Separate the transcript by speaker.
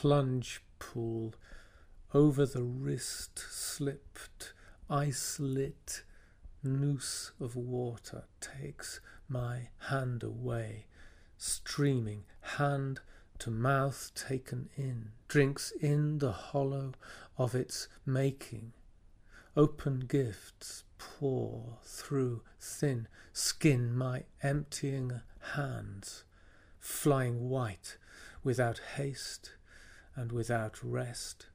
Speaker 1: plunge pool, over the wrist slipped, ice lit noose of water takes my hand away, streaming hand to mouth taken in, drinks in the hollow of its making. Open gifts pour through thin skin my emptying hands, flying white without haste and without rest.